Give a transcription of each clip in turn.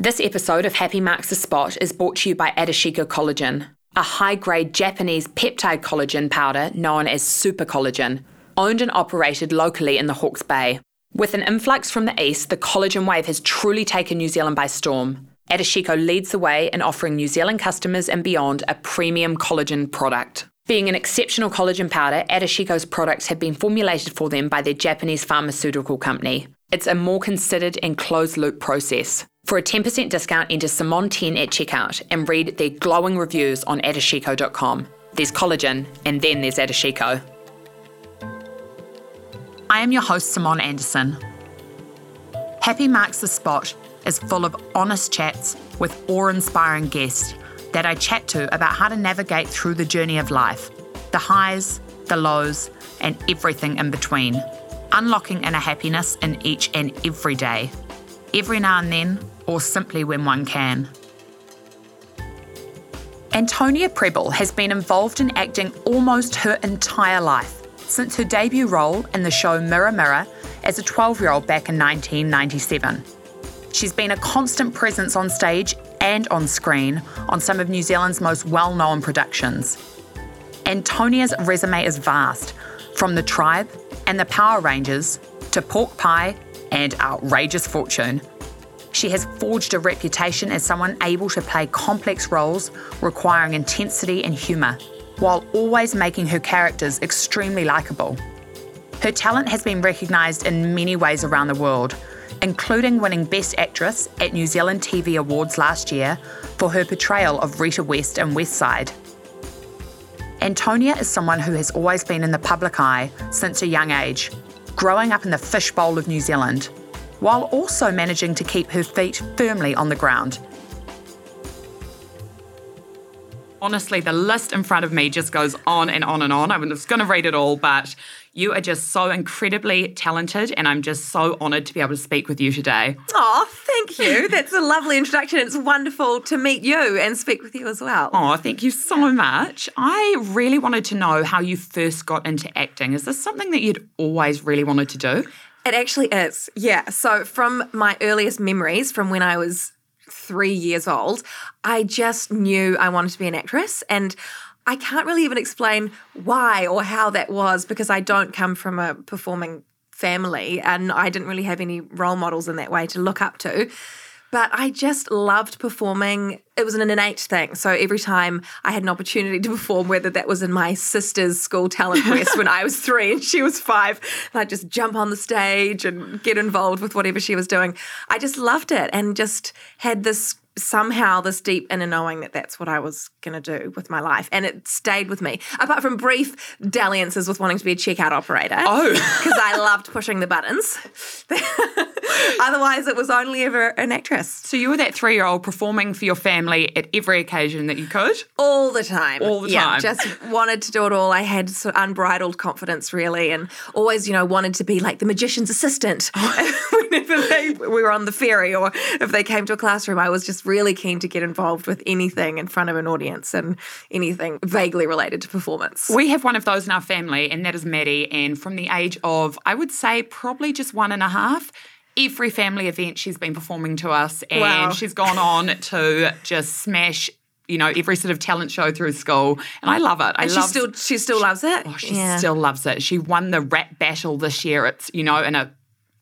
This episode of Happy Marks the Spot is brought to you by Adashiko Collagen, a high grade Japanese peptide collagen powder known as super collagen, owned and operated locally in the Hawke's Bay. With an influx from the east, the collagen wave has truly taken New Zealand by storm. Adashiko leads the way in offering New Zealand customers and beyond a premium collagen product. Being an exceptional collagen powder, Adashiko's products have been formulated for them by their Japanese pharmaceutical company. It's a more considered and closed loop process. For a 10% discount, enter Simon10 at checkout and read their glowing reviews on adashiko.com. There's collagen, and then there's Adashiko. I am your host, Simone Anderson. Happy Marks the Spot is full of honest chats with awe inspiring guests that I chat to about how to navigate through the journey of life the highs, the lows, and everything in between, unlocking inner happiness in each and every day. Every now and then, or simply when one can. Antonia Prebble has been involved in acting almost her entire life, since her debut role in the show Mirror Mirror as a 12 year old back in 1997. She's been a constant presence on stage and on screen on some of New Zealand's most well known productions. Antonia's resume is vast, from The Tribe and The Power Rangers to Pork Pie and Outrageous Fortune. She has forged a reputation as someone able to play complex roles requiring intensity and humour, while always making her characters extremely likeable. Her talent has been recognised in many ways around the world, including winning Best Actress at New Zealand TV Awards last year for her portrayal of Rita West in Westside. Antonia is someone who has always been in the public eye since a young age, growing up in the fishbowl of New Zealand while also managing to keep her feet firmly on the ground. Honestly, the list in front of me just goes on and on and on. I'm just going to read it all, but you are just so incredibly talented, and I'm just so honoured to be able to speak with you today. Oh, thank you. That's a lovely introduction. It's wonderful to meet you and speak with you as well. Oh, thank you so much. I really wanted to know how you first got into acting. Is this something that you'd always really wanted to do? It actually is. Yeah. So, from my earliest memories from when I was three years old, I just knew I wanted to be an actress. And I can't really even explain why or how that was because I don't come from a performing family and I didn't really have any role models in that way to look up to. But I just loved performing. It was an innate thing. So every time I had an opportunity to perform, whether that was in my sister's school talent quest when I was three and she was five, I'd just jump on the stage and get involved with whatever she was doing. I just loved it and just had this somehow this deep inner knowing that that's what I was going to do with my life. And it stayed with me, apart from brief dalliances with wanting to be a checkout operator. Oh. Because I loved pushing the buttons. Otherwise, it was only ever an actress. So you were that three year old performing for your family at every occasion that you could? All the time. All the yeah, time. Just wanted to do it all. I had sort of unbridled confidence, really, and always, you know, wanted to be like the magician's assistant. Oh. Whenever they, we were on the ferry or if they came to a classroom, I was just really keen to get involved with anything in front of an audience and anything vaguely related to performance. We have one of those in our family, and that is Maddie. And from the age of, I would say, probably just one and a half, every family event she's been performing to us, and Wow. she's gone on to just smash. You know, every sort of talent show through school. And I love it. I And she love still she still loves it. Oh, she still loves it. She won the rap battle this year. It's, you know, in a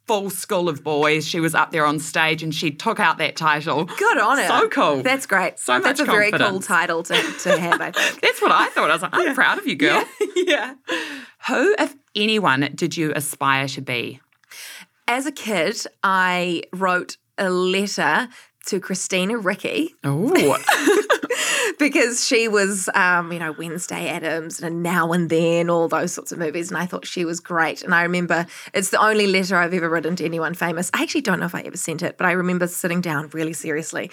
full school of boys. She was up there on stage and she took out that title. Good on her. So cool. That's great. So much That's a very cool title to, to have, I think. That's what I thought. I was like, I'm proud of you, girl. yeah. Who, if anyone, did you aspire to be? As a kid, I wrote a letter to Christina Ricci Oh, because she was, um, you know, Wednesday Addams and Now and Then, all those sorts of movies. And I thought she was great. And I remember it's the only letter I've ever written to anyone famous. I actually don't know if I ever sent it, but I remember sitting down really seriously,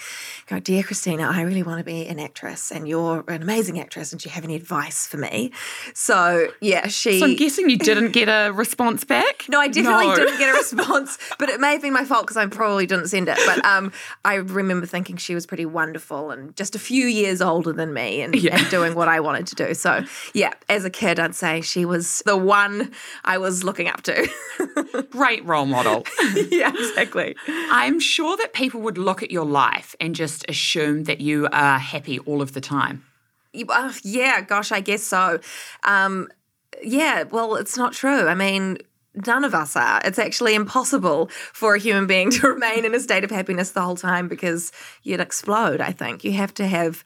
go, Dear Christina, I really want to be an actress and you're an amazing actress. And do you have any advice for me? So, yeah, she. so I'm guessing you didn't get a response back? No, I definitely No. didn't get a response, but it may have been my fault because I probably didn't send it. But um, I remember thinking she was pretty wonderful and just a few years older than me and, Yeah. and doing what I wanted to do. So, yeah, as a kid, I'd say she was the one I was looking up to. Great role model. yeah, exactly. I'm sure that people would look at your life and just assume that you are happy all of the time. Uh, yeah, gosh, I guess so. Um, yeah, well, it's not true. I mean, none of us are. It's actually impossible for a human being to remain in a state of happiness the whole time because you'd explode, I think. You have to have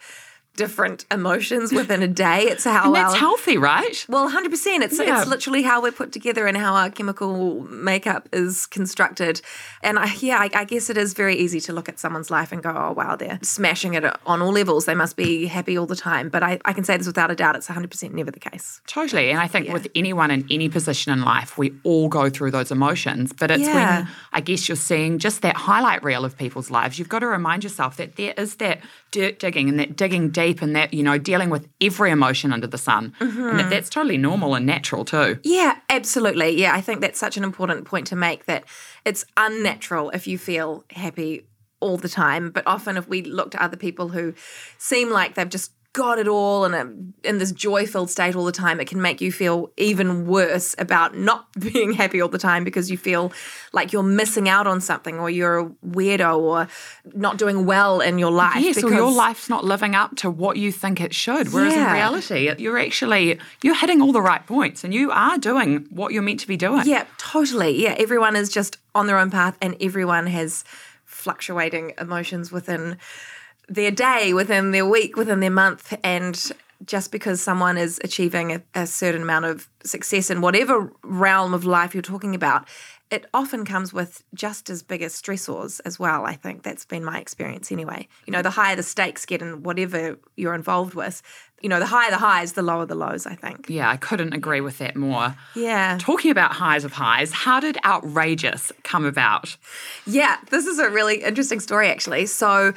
different emotions within a day. It's how And that's our- healthy, right? well, hundred percent. It's Yeah. it's literally how we're put together and how our chemical makeup is constructed. And I, yeah, I, I guess it is very easy to look at someone's life and go, "Oh, wow, they're smashing it on all levels. They must be happy all the time." But I, I can say this without a doubt: it's hundred percent never the case. Totally. And I think Yeah. with anyone in any position in life, we all go through those emotions. But it's Yeah. when I guess you're seeing just that highlight reel of people's lives, you've got to remind yourself that there is that digging and that digging deep and that, you know, dealing with every emotion under the sun. And that mm-hmm. that's totally normal and natural too. Yeah, absolutely. Yeah, I think that's such an important point to make that it's unnatural if you feel happy all the time. But often, if we look to other people who seem like they've just got it all and are in this joy filled state all the time, it can make you feel even worse about not being happy all the time because you feel like you're missing out on something or you're a weirdo or not doing well in your life. Yes, or your life's not living up to what you think it should. Whereas in reality, you're actually you're hitting all the right points and you are doing what you're meant to be doing. Yeah, totally. Yeah, everyone is just on their own path and everyone has fluctuating emotions within their day, within their week, within their month. And just because someone is achieving a, a certain amount of success in whatever realm of life you're talking about, it often comes with just as big as stressors as well. I think that's been my experience anyway. You know, the higher the stakes get in whatever you're involved with, you know, the higher the highs, the lower the lows, I think. Yeah, I couldn't agree with that more. Yeah. Talking about highs of highs, how did Outrageous come about? Yeah, this is a really interesting story, actually. So,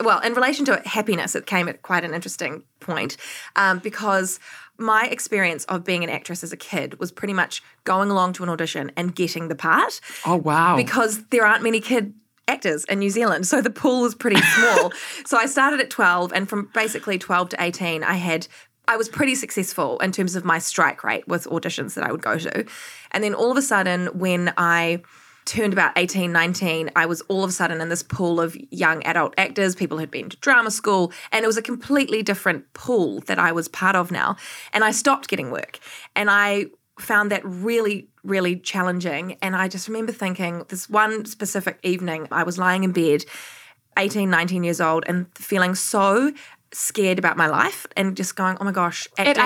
well, in relation to happiness, it came at quite an interesting point um, because my experience of being an actress as a kid was pretty much going along to an audition and getting the part Oh, wow. because there aren't many kid actors in New Zealand. So the pool was pretty small. so I started at 12, and from basically 12 to 18, I had. I was pretty successful in terms of my strike rate with auditions that I would go to. And then all of a sudden, when I turned about 18, 19, I was all of a sudden in this pool of young adult actors, people who'd been to drama school, and it was a completely different pool that I was part of now. And I stopped getting work. And I found that really, really challenging. And I just remember thinking this one specific evening, I was lying in bed, 18, 19 years old, and feeling so scared about my life and just going, oh my gosh, At acting-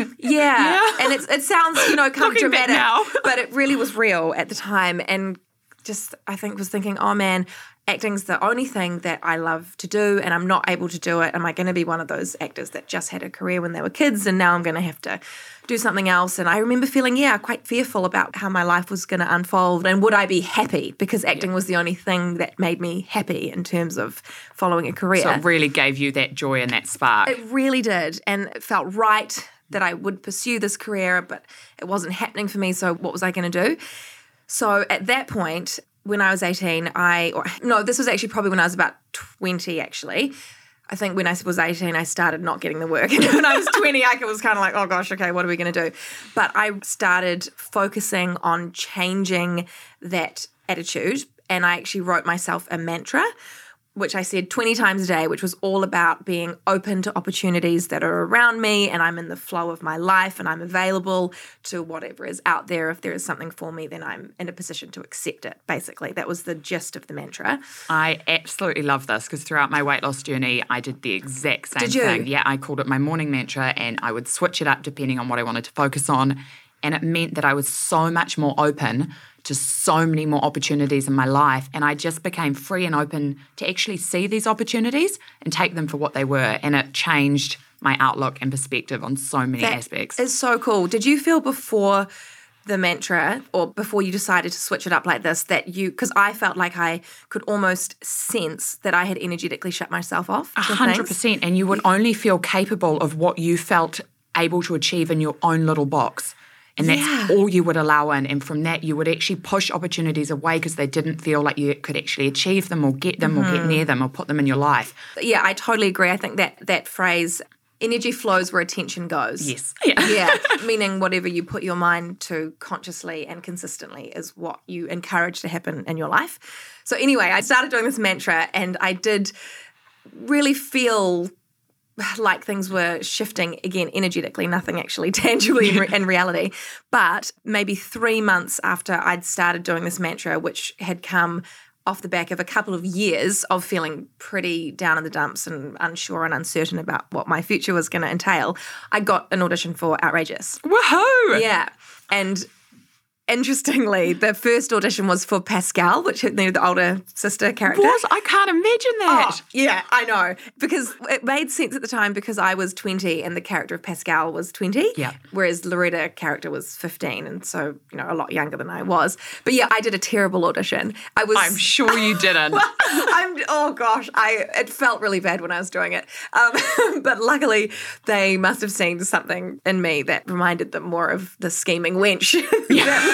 18. yeah. Yeah. And it's, it sounds, you know, kind of dramatic, now. but it really was real at the time. And just, I think, was thinking, oh man, acting's the only thing that I love to do and I'm not able to do it. Am I going to be one of those actors that just had a career when they were kids and now I'm going to have to do something else? And I remember feeling, yeah, quite fearful about how my life was going to unfold and would I be happy because acting was the only thing that made me happy in terms of following a career. So it really gave you that joy and that spark. It really did. And it felt right that I would pursue this career, but it wasn't happening for me. So, what was I going to do? So, at that point, when I was 18, I, or no, this was actually probably when I was about 20, actually. I think when I was 18, I started not getting the work. And when I was 20, I was kind of like, oh gosh, okay, what are we going to do? But I started focusing on changing that attitude. And I actually wrote myself a mantra which I said 20 times a day, which was all about being open to opportunities that are around me and I'm in the flow of my life and I'm available to whatever is out there. If there is something for me, then I'm in a position to accept it. Basically, that was the gist of the mantra. I absolutely love this because throughout my weight loss journey, I did the exact same Did you? thing. Yeah, I called it my morning mantra and I would switch it up depending on what I wanted to focus on. And it meant that I was so much more open to so many more opportunities in my life. And I just became free and open to actually see these opportunities and take them for what they were. And it changed my outlook and perspective on so many aspects. It's so cool. Did you feel before the mantra or before you decided to switch it up like this that you because I felt like I could almost sense that I had energetically shut myself off. to hundred percent. and you would only feel capable of what you felt able to achieve in your own little box. And that's Yeah. all you would allow in. And from that, you would actually push opportunities away because they didn't feel like you could actually achieve them or get them or Mm-hmm. get near them or put them in your life. Yeah, I totally agree. I think that that phrase, energy flows where attention goes. Yes. Yeah. yeah, meaning whatever you put your mind to consciously and consistently is what you encourage to happen in your life. So, anyway, I started doing this mantra and I did really feel like things were shifting again energetically, nothing actually tangibly in, re- in reality. But maybe three months after I'd started doing this mantra, which had come off the back of a couple of years of feeling pretty down in the dumps and unsure and uncertain about what my future was going to entail, I got an audition for Outrageous. Whoa! Yeah. And interestingly, the first audition was for Pascalle, which you know, the older sister character. Was I can't imagine that. Oh, yeah, I know. Because it made sense at the time because I was 20 and the character of Pascalle was 20. Yeah. Whereas Loretta character was 15 and so, you know, a lot younger than I was. But yeah, I did a terrible audition. I was I'm sure you didn't. I'm oh gosh, I it felt really bad when I was doing it. Um, but luckily they must have seen something in me that reminded them more of the scheming wench. that,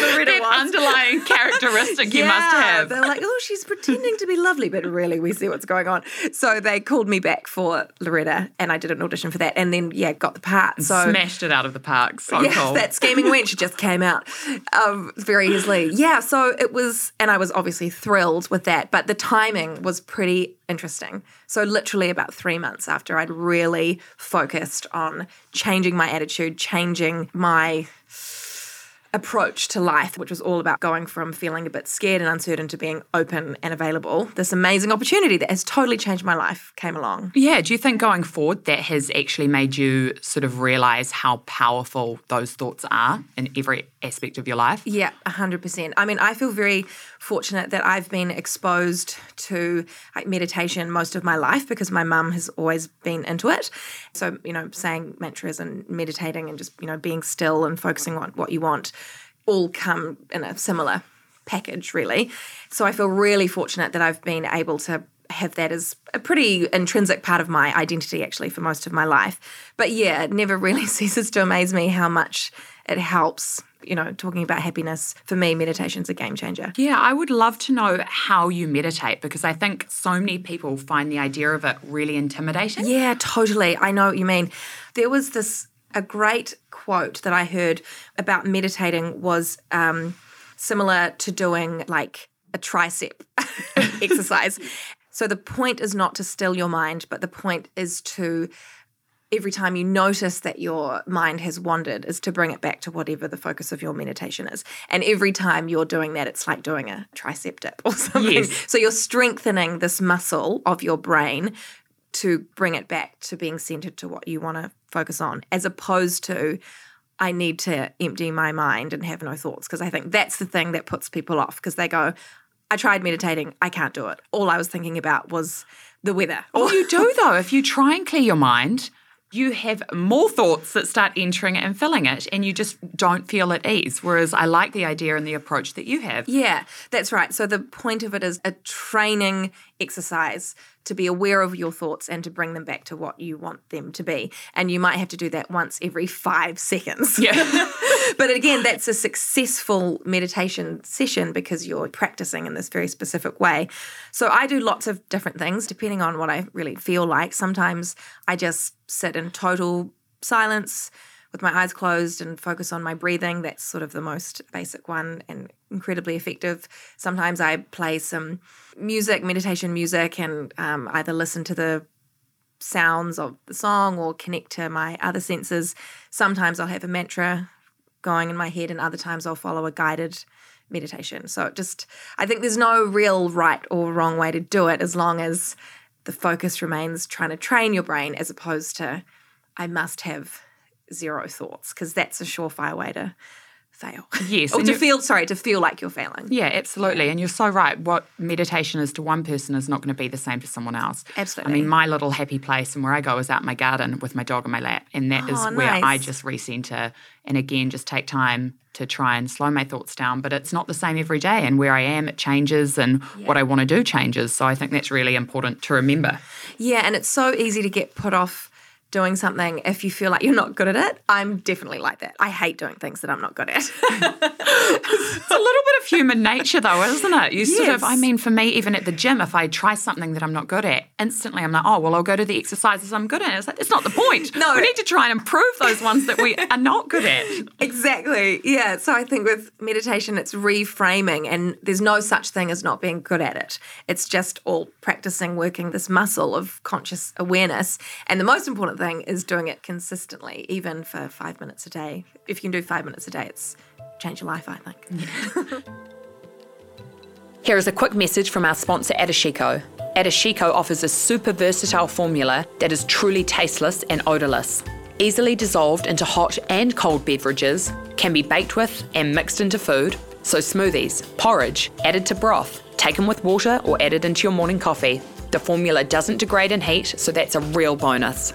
that Loretta that was. underlying characteristic you must have. They're like, oh, she's pretending to be lovely, but really, we see what's going on. So they called me back for Loretta, and I did an audition for that, and then yeah, got the part. So Smashed it out of the park. So yeah, cool. that scheming wench just came out um, very easily. Yeah, so it was, and I was obviously thrilled with that, but the timing was pretty interesting. So, literally, about three months after I'd really focused on changing my attitude, changing my approach to life, which was all about going from feeling a bit scared and uncertain to being open and available, this amazing opportunity that has totally changed my life came along. Yeah, do you think going forward that has actually made you sort of realize how powerful those thoughts are in every aspect of your life? Yeah, 100%. I mean, I feel very fortunate that I've been exposed to meditation most of my life because my mum has always been into it. So, you know, saying mantras and meditating and just, you know, being still and focusing on what you want all come in a similar package, really. So I feel really fortunate that I've been able to have that as a pretty intrinsic part of my identity actually for most of my life. But yeah, it never really ceases to amaze me how much it helps. You know, talking about happiness, for me, meditation's a game changer. Yeah, I would love to know how you meditate because I think so many people find the idea of it really intimidating. Yeah, totally. I know what you mean. There was this a great quote that I heard about meditating was um, similar to doing like a tricep exercise. So the point is not to still your mind, but the point is to every time you notice that your mind has wandered is to bring it back to whatever the focus of your meditation is. And every time you're doing that, it's like doing a tricep dip or something. Yes. So you're strengthening this muscle of your brain to bring it back to being centered to what you want to focus on, as opposed to I need to empty my mind and have no thoughts. Because I think that's the thing that puts people off because they go, I tried meditating, I can't do it. All I was thinking about was the weather. Well, you do though. If you try and clear your mind, you have more thoughts that start entering it and filling it, and you just don't feel at ease. Whereas I like the idea and the approach that you have. Yeah, that's right. So the point of it is a training exercise to be aware of your thoughts and to bring them back to what you want them to be. And you might have to do that once every five seconds. Yeah. but again, that's a successful meditation session because you're practicing in this very specific way. So I do lots of different things depending on what I really feel like. Sometimes I just sit in total silence with my eyes closed and focus on my breathing. That's sort of the most basic one and incredibly effective. Sometimes I play some music, meditation music, and um, either listen to the sounds of the song or connect to my other senses. Sometimes I'll have a mantra going in my head, and other times I'll follow a guided meditation. So it just, I think there's no real right or wrong way to do it as long as the focus remains trying to train your brain as opposed to, I must have zero thoughts, because that's a surefire way to fail. Yes, or to feel, sorry, to feel like you're failing. Yeah, absolutely. And you're so right. What meditation is to one person is not going to be the same to someone else. Absolutely. I mean, my little happy place and where I go is out in my garden with my dog on my lap. And that is Oh, where I just recenter and again just take time to try and slow my thoughts down. But it's not the same every day. And where I am, it changes and what I want to do changes. So I think that's really important to remember. Yeah, and it's so easy to get put off doing something if you feel like you're not good at it. I'm definitely like that. I hate doing things that I'm not good at. it's a little bit of human nature, though, isn't it? You sort of, I mean, for me, even at the gym, if I try something that I'm not good at, instantly I'm like, oh, well, I'll go to the exercises I'm good at. It's like, that's not the point. No. We need to try and improve those ones that we are not good at. Exactly. Yeah. So I think with meditation, it's reframing, and there's no such thing as not being good at it. It's just all practicing working this muscle of conscious awareness. And the most important thing is doing it consistently, even for five minutes a day. If you can do five minutes a day, it's change your life, I think. Here is a quick message from our sponsor, Adashiko. Adashiko offers a super versatile formula that is truly tasteless and odourless. Easily dissolved into hot and cold beverages, can be baked with and mixed into food, so smoothies, porridge, added to broth, taken with water or added into your morning coffee. The formula doesn't degrade in heat, so that's a real bonus.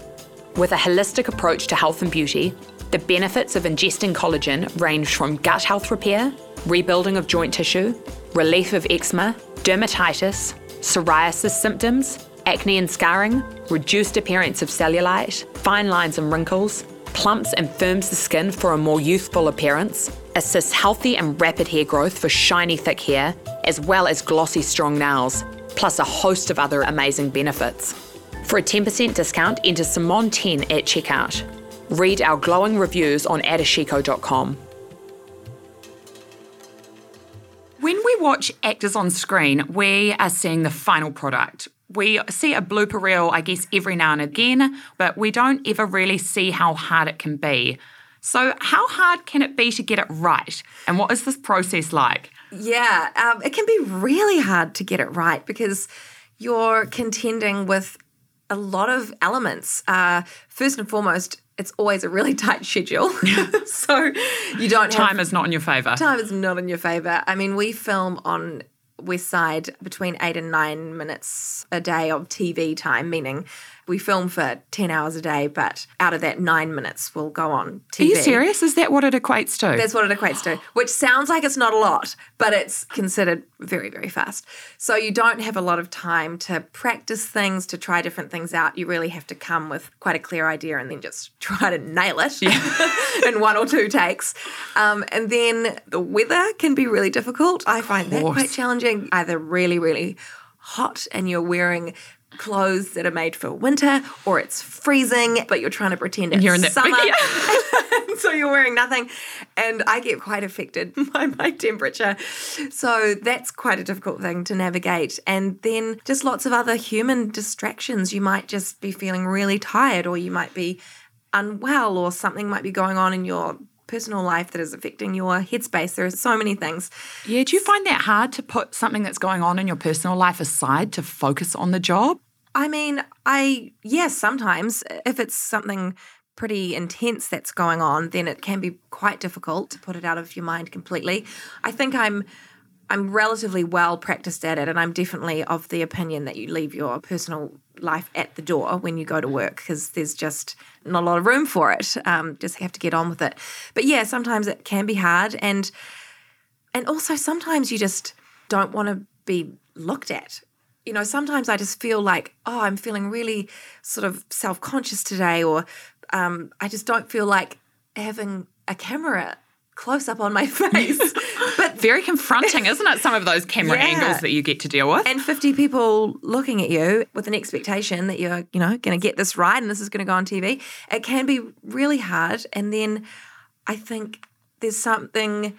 With a holistic approach to health and beauty, the benefits of ingesting collagen range from gut health repair, rebuilding of joint tissue, relief of eczema, dermatitis, psoriasis symptoms, acne and scarring, reduced appearance of cellulite, fine lines and wrinkles, plumps and firms the skin for a more youthful appearance, assists healthy and rapid hair growth for shiny, thick hair, as well as glossy, strong nails, plus a host of other amazing benefits. For a 10% discount, enter Simon10 at checkout. Read our glowing reviews on adashiko.com. When we watch actors on screen, we are seeing the final product. We see a blooper reel, I guess, every now and again, but we don't ever really see how hard it can be. So, how hard can it be to get it right? And what is this process like? Yeah, um, it can be really hard to get it right because you're contending with a lot of elements. Uh, first and foremost, it's always a really tight schedule. so you don't time have, is not in your favour. Time is not in your favour. I mean, we film on Westside between eight and nine minutes a day of TV time, meaning we film for 10 hours a day, but out of that, nine minutes will go on TV. Are you serious? Is that what it equates to? That's what it equates to, which sounds like it's not a lot, but it's considered very, very fast. So you don't have a lot of time to practice things, to try different things out. You really have to come with quite a clear idea and then just try to nail it yeah. in one or two takes. Um, and then the weather can be really difficult. I find that quite challenging. Either really, really hot and you're wearing clothes that are made for winter or it's freezing but you're trying to pretend it's you're in summer. Yeah. so you're wearing nothing. And i get quite affected by my temperature. So that's quite a difficult thing to navigate. And then just lots of other human distractions. You might just be feeling really tired or you might be unwell or something might be going on in your personal life that is affecting your headspace. There are so many things. Yeah, do you find that hard to put something that's going on in your personal life aside to focus on the job? I mean, I, yes, sometimes if it's something pretty intense that's going on, then it can be quite difficult to put it out of your mind completely. I think I'm I'm relatively well practiced at it, and I'm definitely of the opinion that you leave your personal life at the door when you go to work because there's just not a lot of room for it. Um, just have to get on with it. But yeah, sometimes it can be hard, and and also sometimes you just don't want to be looked at. You know, sometimes I just feel like, oh, I'm feeling really sort of self conscious today, or um, I just don't feel like having a camera close up on my face. but very confronting, isn't it? Some of those camera yeah. angles that you get to deal with. And 50 people looking at you with an expectation that you're, you know, going to get this right and this is going to go on TV. It can be really hard. And then I think there's something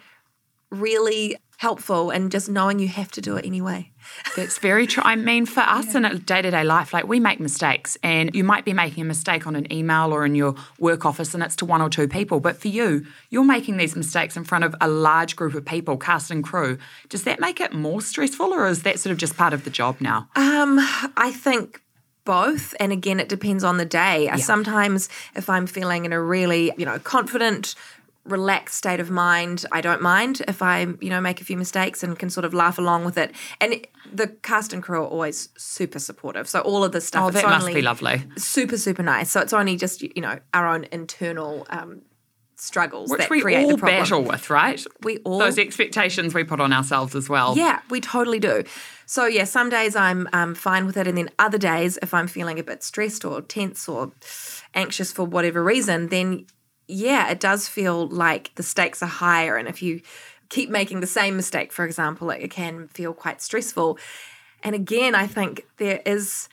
really helpful and just knowing you have to do it anyway. That's very true. I mean, for us yeah. in a day to day life, like we make mistakes, and you might be making a mistake on an email or in your work office, and it's to one or two people. But for you, you're making these mistakes in front of a large group of people, cast and crew. Does that make it more stressful, or is that sort of just part of the job now? Um, I think both and again it depends on the day yeah. sometimes if i'm feeling in a really you know confident relaxed state of mind, I don't mind if I, you know, make a few mistakes and can sort of laugh along with it. And the cast and crew are always super supportive. So all of this stuff, oh, that must be lovely, super super nice. So it's only just you know our own internal um, struggles Which that we create all the problem. battle with, right? We all Those expectations we put on ourselves as well. Yeah, we totally do. So yeah, some days I'm um, fine with it, and then other days, if I'm feeling a bit stressed or tense or anxious for whatever reason, then yeah, it does feel like the stakes are higher, and if you keep making the same mistake, for example, it can feel quite stressful. And again, I think there is,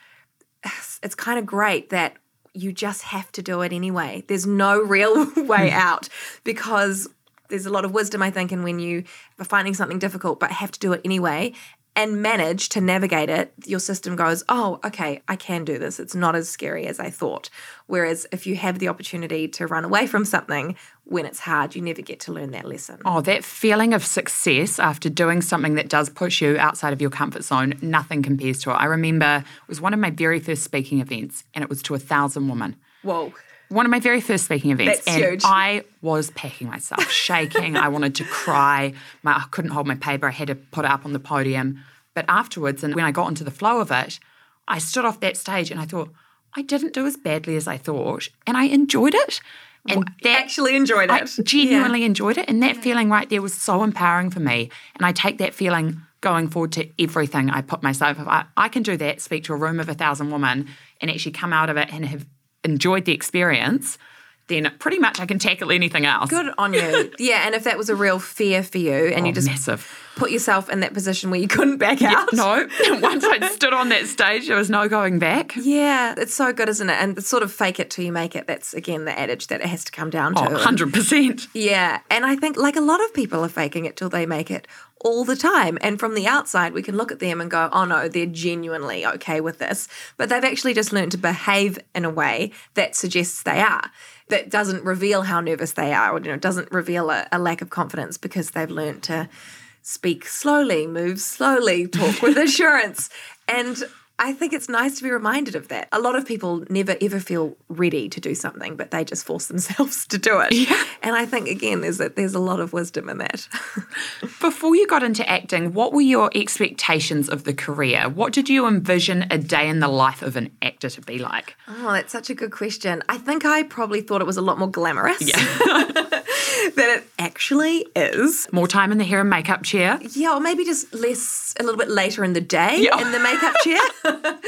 it's kind of great that you just have to do it anyway. There's no real way mm. out because there's a lot of wisdom, I think, in when you are finding something difficult but have to do it anyway and manage to navigate it, your system goes, oh, okay, I can do this. It's not as scary as I thought. Whereas if you have the opportunity to run away from something when it's hard, you never get to learn that lesson. Oh, that feeling of success after doing something that does push you outside of your comfort zone, nothing compares to it. I remember it was one of my very first speaking events, and it was to a thousand women. Whoa. One of my very first speaking events, That's and huge. I was packing myself, shaking. I wanted to cry. My, I couldn't hold my paper. I had to put it up on the podium. But afterwards, and when I got into the flow of it, I stood off that stage and I thought, I didn't do as badly as I thought, and I enjoyed it. And that Actually enjoyed it. I genuinely enjoyed it. And that feeling right there was so empowering for me. And I take that feeling going forward to everything I put myself. I, I can do that, speak to a room of a thousand women and actually come out of it and have enjoyed the experience, then pretty much I can tackle anything else. Good on you. yeah, and if that was a real fear for you and oh, you Oh, just massive. put yourself in that position where you couldn't back out. No, once I stood on that stage, there was no going back. Yeah, it's so good, isn't it? And the sort of fake it till you make it. That's again the adage that it has to come down to. Oh, 100%. Yeah, and I think like a lot of people are faking it till they make it all the time. And from the outside, we can look at them and go, "Oh no, they're genuinely okay with this," but they've actually just learned to behave in a way that suggests they are. That doesn't reveal how nervous they are, or you know, doesn't reveal a, a lack of confidence because they've learned to speak slowly, move slowly, talk with assurance, and. I think it's nice to be reminded of that. A lot of people never ever feel ready to do something, but they just force themselves to do it. Yeah. And I think again, there's a, there's a lot of wisdom in that. Before you got into acting, what were your expectations of the career? What did you envision a day in the life of an actor to be like? oh, that's such a good question. I think I probably thought it was a lot more glamorous than it actually is. More time in the hair and makeup chair? Yeah, or maybe just less, a little bit later in the day Yeah. in the makeup chair.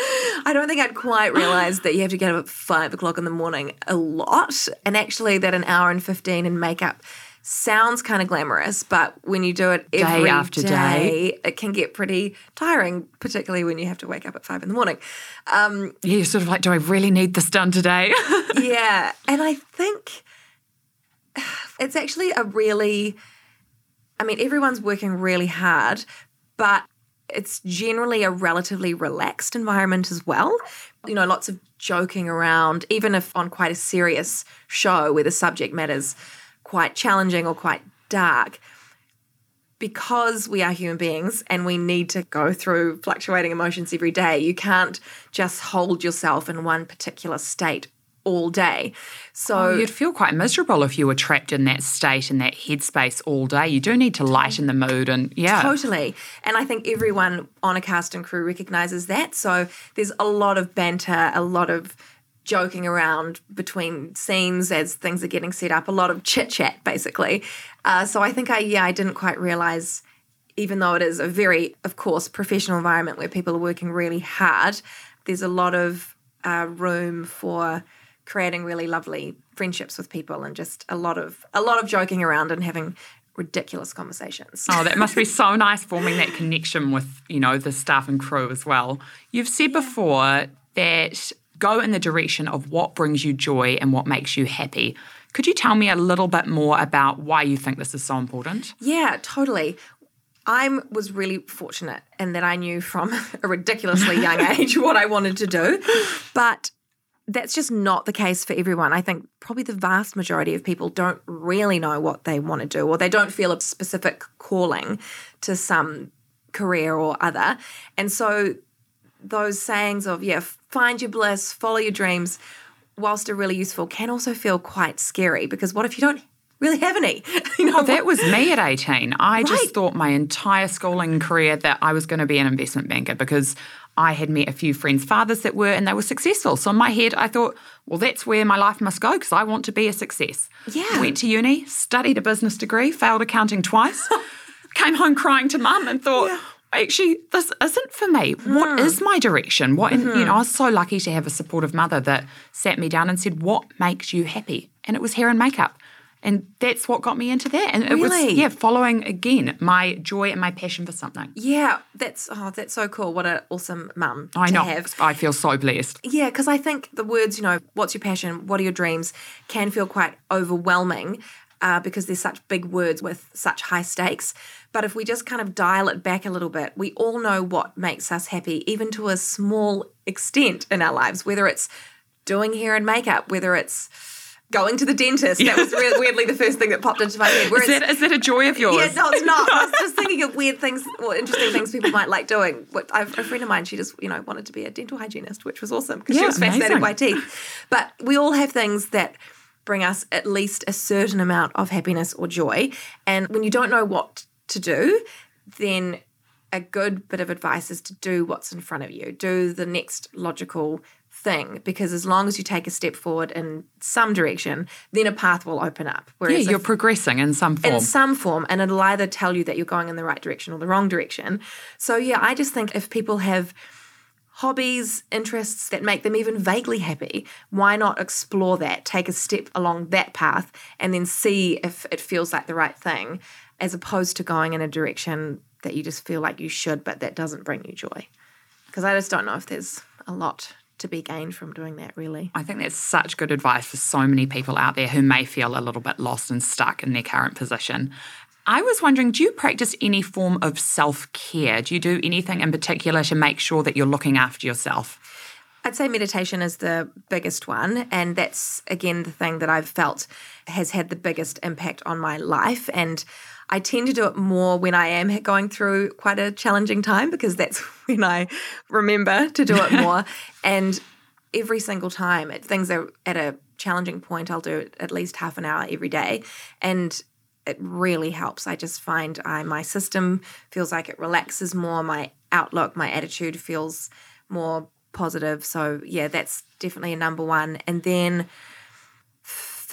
I don't think I'd quite realised that you have to get up at five o'clock in the morning a lot, and actually that an hour and fifteen in makeup sounds kind of glamorous, but when you do it every after day. day, it can get pretty tiring, particularly when you have to wake up at five in the morning. Um, yeah, you're sort of like, do I really need this done today? yeah, and I think it's actually a really, I mean, everyone's working really hard, but it's generally a relatively relaxed environment as well. You know, lots of joking around, even if on quite a serious show where the subject matter's quite challenging or quite dark. Because we are human beings and we need to go through fluctuating emotions every day, you can't just hold yourself in one particular state all day. So, You'd feel quite miserable if you were trapped in that state, in that headspace all day. You do need to lighten the mood and, yeah. Totally. And I think everyone on a cast and crew recognizes that. So there's a lot of banter, a lot of joking around between scenes as things are getting set up, a lot of chit chat, basically. Uh, so I think I, yeah, I didn't quite realize, even though it is a very, of course, professional environment where people are working really hard, there's a lot of uh, room for creating really lovely friendships with people and just a lot of a lot of joking around and having ridiculous conversations. Oh, that must be so nice forming that connection with, you know, the staff and crew as well. You've said before that go in the direction of what brings you joy and what makes you happy. Could you tell me a little bit more about why you think this is so important? Yeah, totally. I was really fortunate in that I knew from a ridiculously young age what I wanted to do. But that's just not the case for everyone. I think probably the vast majority of people don't really know what they want to do or they don't feel a specific calling to some career or other. And so those sayings of, yeah, find your bliss, follow your dreams, whilst are really useful, can also feel quite scary because what if you don't really have any? you know, That was me at 18. I Right. just thought my entire schooling career that I was going to be an investment banker because I had met a few friends' fathers that were, and they were successful. So in my head, I thought, well, that's where my life must go because I want to be a success. Yeah. Went to uni, studied a business degree, failed accounting twice, came home crying to mum and thought, actually, this isn't for me. What hmm. is my direction? What, and, you know, I hmm. was so lucky to have a supportive mother that sat me down and said, what makes you happy? And it was hair and makeup. And that's what got me into that. And it was, Really? yeah, following again my joy and my passion for something. Yeah, that's oh, that's so cool. What an awesome mum I to know. have. I feel so blessed. Yeah, because I think the words, you know, what's your passion, what are your dreams, can feel quite overwhelming uh, because there's such big words with such high stakes. But if we just kind of dial it back a little bit, we all know what makes us happy, even to a small extent in our lives, whether it's doing hair and makeup, whether it's going to the dentist. That was re- weirdly the first thing that popped into my head. Is that, is that a joy of yours? yeah, no, it's not. I was just thinking of weird things or interesting things people might like doing. What I've, a friend of mine, she just you know wanted to be a dental hygienist, which was awesome because she Yeah, was fascinated amazing. by teeth. But we all have things that bring us at least a certain amount of happiness or joy. And when you don't know what to do, then a good bit of advice is to do what's in front of you. Do the next logical thing because as long as you take a step forward in some direction, then a path will open up. Yeah, you're if- progressing in some form. in some form and it'll either tell you that you're going in the right direction or the wrong direction. So yeah, I just think if people have hobbies, interests that make them even vaguely happy, why not explore that, take a step along that path and then see if it feels like the right thing as opposed to going in a direction that you just feel like you should but that doesn't bring you joy. Because I just don't know if there's a lot to be gained from doing that really. I think that's such good advice for so many people out there who may feel a little bit lost and stuck in their current position. I was wondering, do you practice any form of self care? Do you do anything in particular to make sure that you're looking after yourself? I'd say meditation is the biggest one. And that's, again, the thing that I've felt has had the biggest impact on my life. And I tend to do it more when I am going through quite a challenging time because that's when I remember to do it more. and every single time it, things are at a challenging point, I'll do it at least half an hour every day. And it really helps. I just find I, my system feels like it relaxes more. My outlook, my attitude feels more positive. So, yeah, that's definitely a number one. And then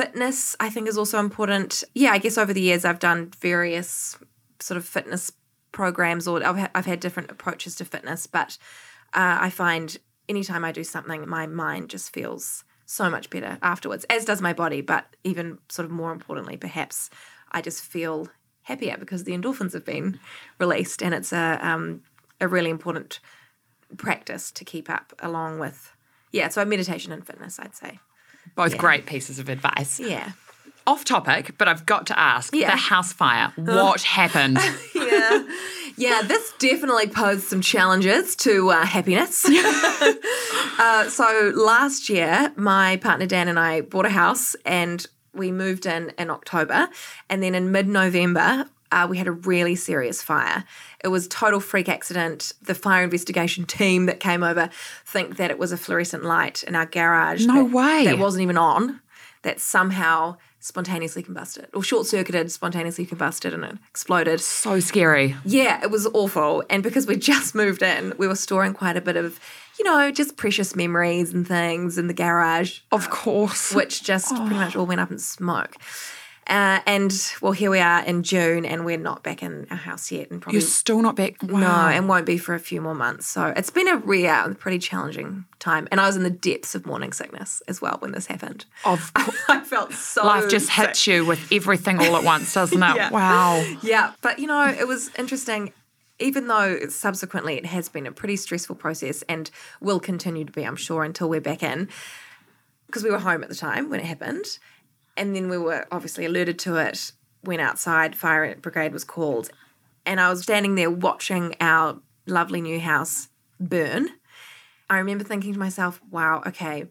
fitness, I think, is also important. Yeah, I guess over the years I've done various sort of fitness programs or I've, I've had different approaches to fitness, but uh, I find anytime I do something, my mind just feels so much better afterwards, as does my body. But even sort of more importantly, perhaps I just feel happier because the endorphins have been released, and it's a um, a really important practice to keep up along with yeah. So meditation and fitness, I'd say. Both great pieces of advice. Yeah. Off topic, but I've got to ask Yeah. the house fire. What happened? yeah. Yeah, this definitely posed some challenges to uh, happiness. uh, so last year, my partner Dan and I bought a house and we moved in in October. And then in mid November, uh, we had a really serious fire. It was total freak accident. The fire investigation team that came over think that it was a fluorescent light in our garage. No that- way. That wasn't even on. That somehow spontaneously combusted or short circuited, spontaneously combusted, and it exploded. so scary. Yeah, it was awful. And because we just moved in, we were storing quite a bit of, you know, just precious memories and things in the garage, Of course. which just pretty much all went up in smoke. Uh, and well, here we are in June, and we're not back in our house yet, and probably You're still not back. no, and won't be for a few more months. So it's been a real, pretty challenging time. And I was in the depths of morning sickness as well when this happened. Of course. I felt so Life just sick. hits you with everything all at once, doesn't it? Yeah. Wow. Yeah, but you know, it was interesting. Even though subsequently it has been a pretty stressful process and will continue to be, I'm sure, until we're back in, because we were home at the time when it happened. And then we were obviously alerted to it, went outside, fire brigade was called. And I was standing there watching our lovely new house burn. I remember thinking to myself, wow, okay.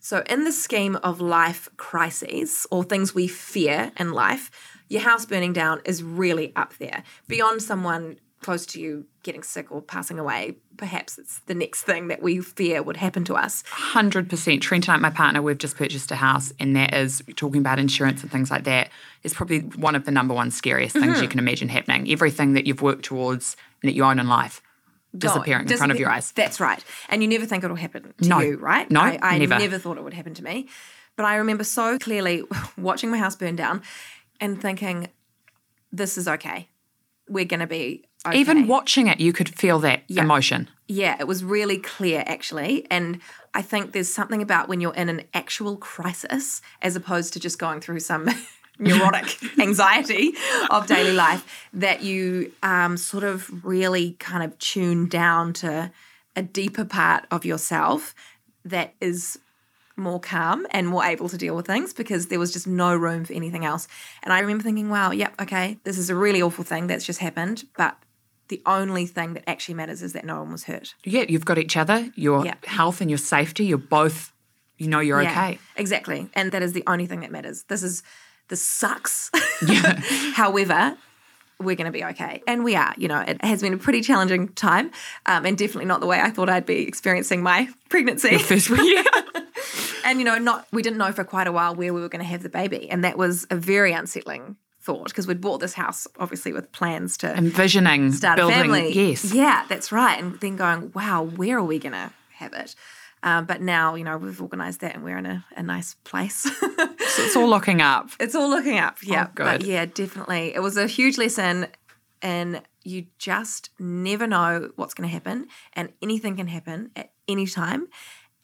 So, in the scheme of life crises or things we fear in life, your house burning down is really up there. Beyond someone close to you getting sick or passing away, perhaps it's the next thing that we fear would happen to us. 100%. Trent and I, my partner, we've just purchased a house, and that is talking about insurance and things like that is probably one of the number one scariest things you mm-hmm. can imagine happening. Everything that you've worked towards and that you own in life disappearing in front of your eyes. That's right. And you never think it'll happen to No. you, right? No, I, I never. never thought it would happen to me. But I remember so clearly watching my house burn down and thinking, this is okay. We're going to be okay. Even watching it, you could feel that emotion. Yeah, it was really clear actually. And I think there's something about when you're in an actual crisis as opposed to just going through some neurotic anxiety of daily life that you um, sort of really kind of tune down to a deeper part of yourself that is more calm and more able to deal with things because there was just no room for anything else. And I remember thinking, wow, yep, okay, this is a really awful thing that's just happened, but the only thing that actually matters is that no one was hurt. Yeah, you've got each other, your Yeah. health and your safety. You're both, you know, you're Yeah, okay. Exactly. And that is the only thing that matters. This is this sucks. Yeah. However, we're going to be okay. And we are, you know, it has been a pretty challenging time um, and definitely not the way I thought I'd be experiencing my pregnancy. First, yeah. and, you know, not we didn't know for quite a while where we were going to have the baby. And that was a very unsettling thought because we'd bought this house obviously with plans to envisioning start building. a family. Yes. Yeah, that's right. And then going, wow, where are we going to have it? Um, but now, you know, we've organised that and we're in a, a nice place. So it's all looking up. it's all looking up. Yeah. But good. yeah, definitely. It was a huge lesson. And you just never know what's going to happen. And anything can happen at any time.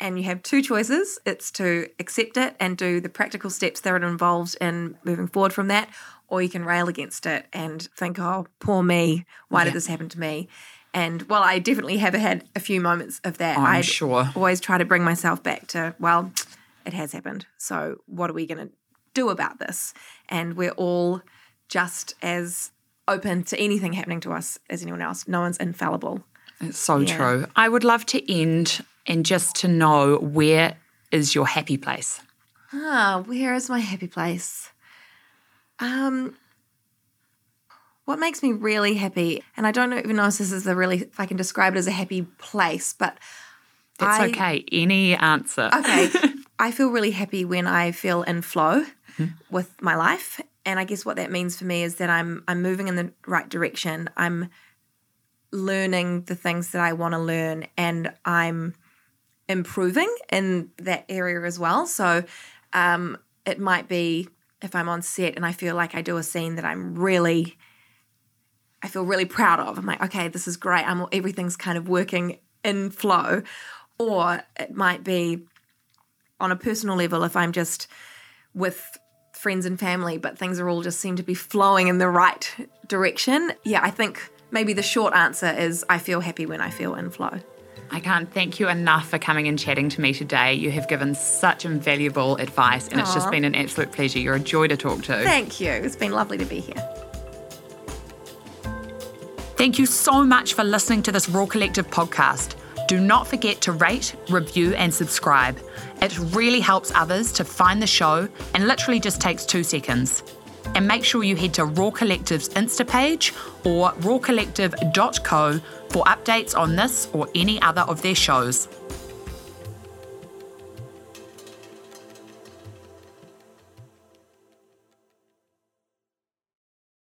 And you have two choices it's to accept it and do the practical steps that are involved in moving forward from that, or you can rail against it and think, oh, poor me. Why did this happen to me? And well, I definitely have had a few moments of that. I'm sure. always try to bring myself back to, well, it has happened. So what are we going to do about this? And we're all just as open to anything happening to us as anyone else. No one's infallible. It's so true. I would love to end and just to know where is your happy place? Ah, where is my happy place? Um, what makes me really happy, and I don't even know if this is the really, if I can describe it as a happy place, but that's I- okay. Any answer. Okay. I feel really happy when I feel in flow with my life. And I guess what that means for me is that I'm I'm moving in the right direction. I'm learning the things that I want to learn and I'm improving in that area as well. So um, it might be if I'm on set and I feel like I do a scene that I'm really I feel really proud of. I'm like, okay, this is great. I'm everything's kind of working in flow. Or it might be on a personal level if I'm just with friends and family, but things are all just seem to be flowing in the right direction. Yeah, I think maybe the short answer is I feel happy when I feel in flow. I can't thank you enough for coming and chatting to me today. You have given such invaluable advice, and it's just been an absolute pleasure. You're a joy to talk to. Thank you. It's been lovely to be here. Thank you so much for listening to this Raw Collective podcast. Do not forget to rate, review, and subscribe. It really helps others to find the show and literally just takes two seconds. And make sure you head to Raw Collective's Insta page or rawcollective.co for updates on this or any other of their shows.